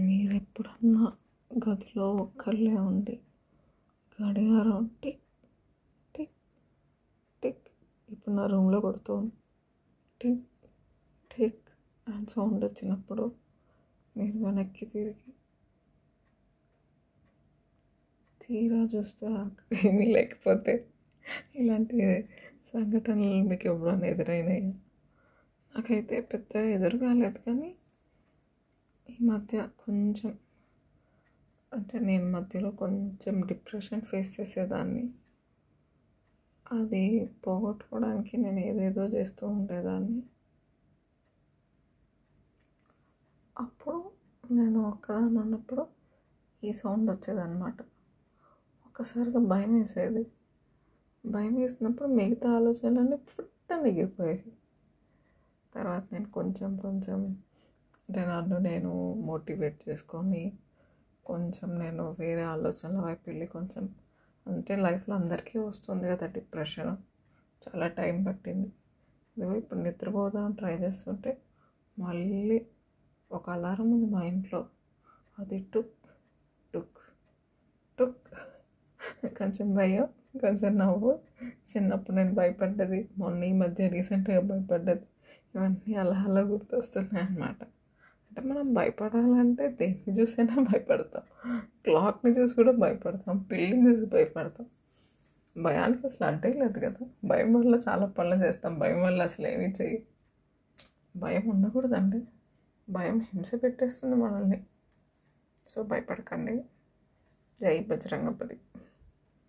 మీరు ఎప్పుడన్నా గదిలో ఒక్కళ్ళే ఉండి గడియారం టిక్ టిక్ టిక్ ఇప్పుడు నా రూమ్లో కొడుతుంది టిక్ టిక్ అండ్ సౌండ్ వచ్చినప్పుడు మీరు వెనక్కి తిరిగి తీరా చూస్తే ఏమీ లేకపోతే ఇలాంటి సంఘటనలు మీకు ఎప్పుడైనా ఎదురైనాయి? నాకైతే పెద్ద ఎదురు కాలేదు కానీ ఈ మధ్య కొంచెం అంటే నేను మధ్యలో కొంచెం డిప్రెషన్ ఫేస్ చేసేదాన్ని. అది పోగొట్టుకోవడానికి నేను ఏదేదో చేస్తూ ఉండేదాన్ని. అప్పుడు నేను ఒక్కదాని ఉన్నప్పుడు ఈ సౌండ్ వచ్చేదన్నమాట. ఒక్కసారిగా భయం వేసేది. భయం వేసినప్పుడు మిగతా ఆలోచనలన్నీ ఫుట్ అని తర్వాత నేను కొంచెం కొంచెం అంటే నన్ను నేను మోటివేట్ చేసుకొని కొంచెం నేను వేరే ఆలోచనల వైపు వెళ్ళి కొంచెం అంటే లైఫ్లో అందరికీ వస్తుంది కదా డిప్రెషన్. చాలా టైం పట్టింది. ఇదిగో ఇప్పుడు నిద్రపోదాం ట్రై చేస్తుంటే మళ్ళీ ఒక అలారం ఉంది మా ఇంట్లో. అది టుక్ టుక్ టుక్. కొంచెం భయం కొంచెం నవ్వు. చిన్నప్పుడు నేను భయపడ్డది. మొన్న ఈ మధ్య రీసెంట్గా భయపడ్డది. ఇవన్నీ అలా అలా గుర్తొస్తున్నాయి అన్నమాట అంటే మనం భయపడాలంటే దేన్ని చూసైనా భయపడతాం. క్లాక్ని చూసి కూడా భయపడతాం. పిల్లిని చూసి భయపడతాం. భయానికి అసలు అడ్డే లేదు కదా. భయం వల్ల చాలా పనులు చేస్తాం. భయం వల్ల అసలు ఏమీ చెయ్యి. భయం ఉండకూడదండి. భయం హింస పెట్టేస్తుంది మనల్ని. సో భయపడకండి. జై బజరంగపతి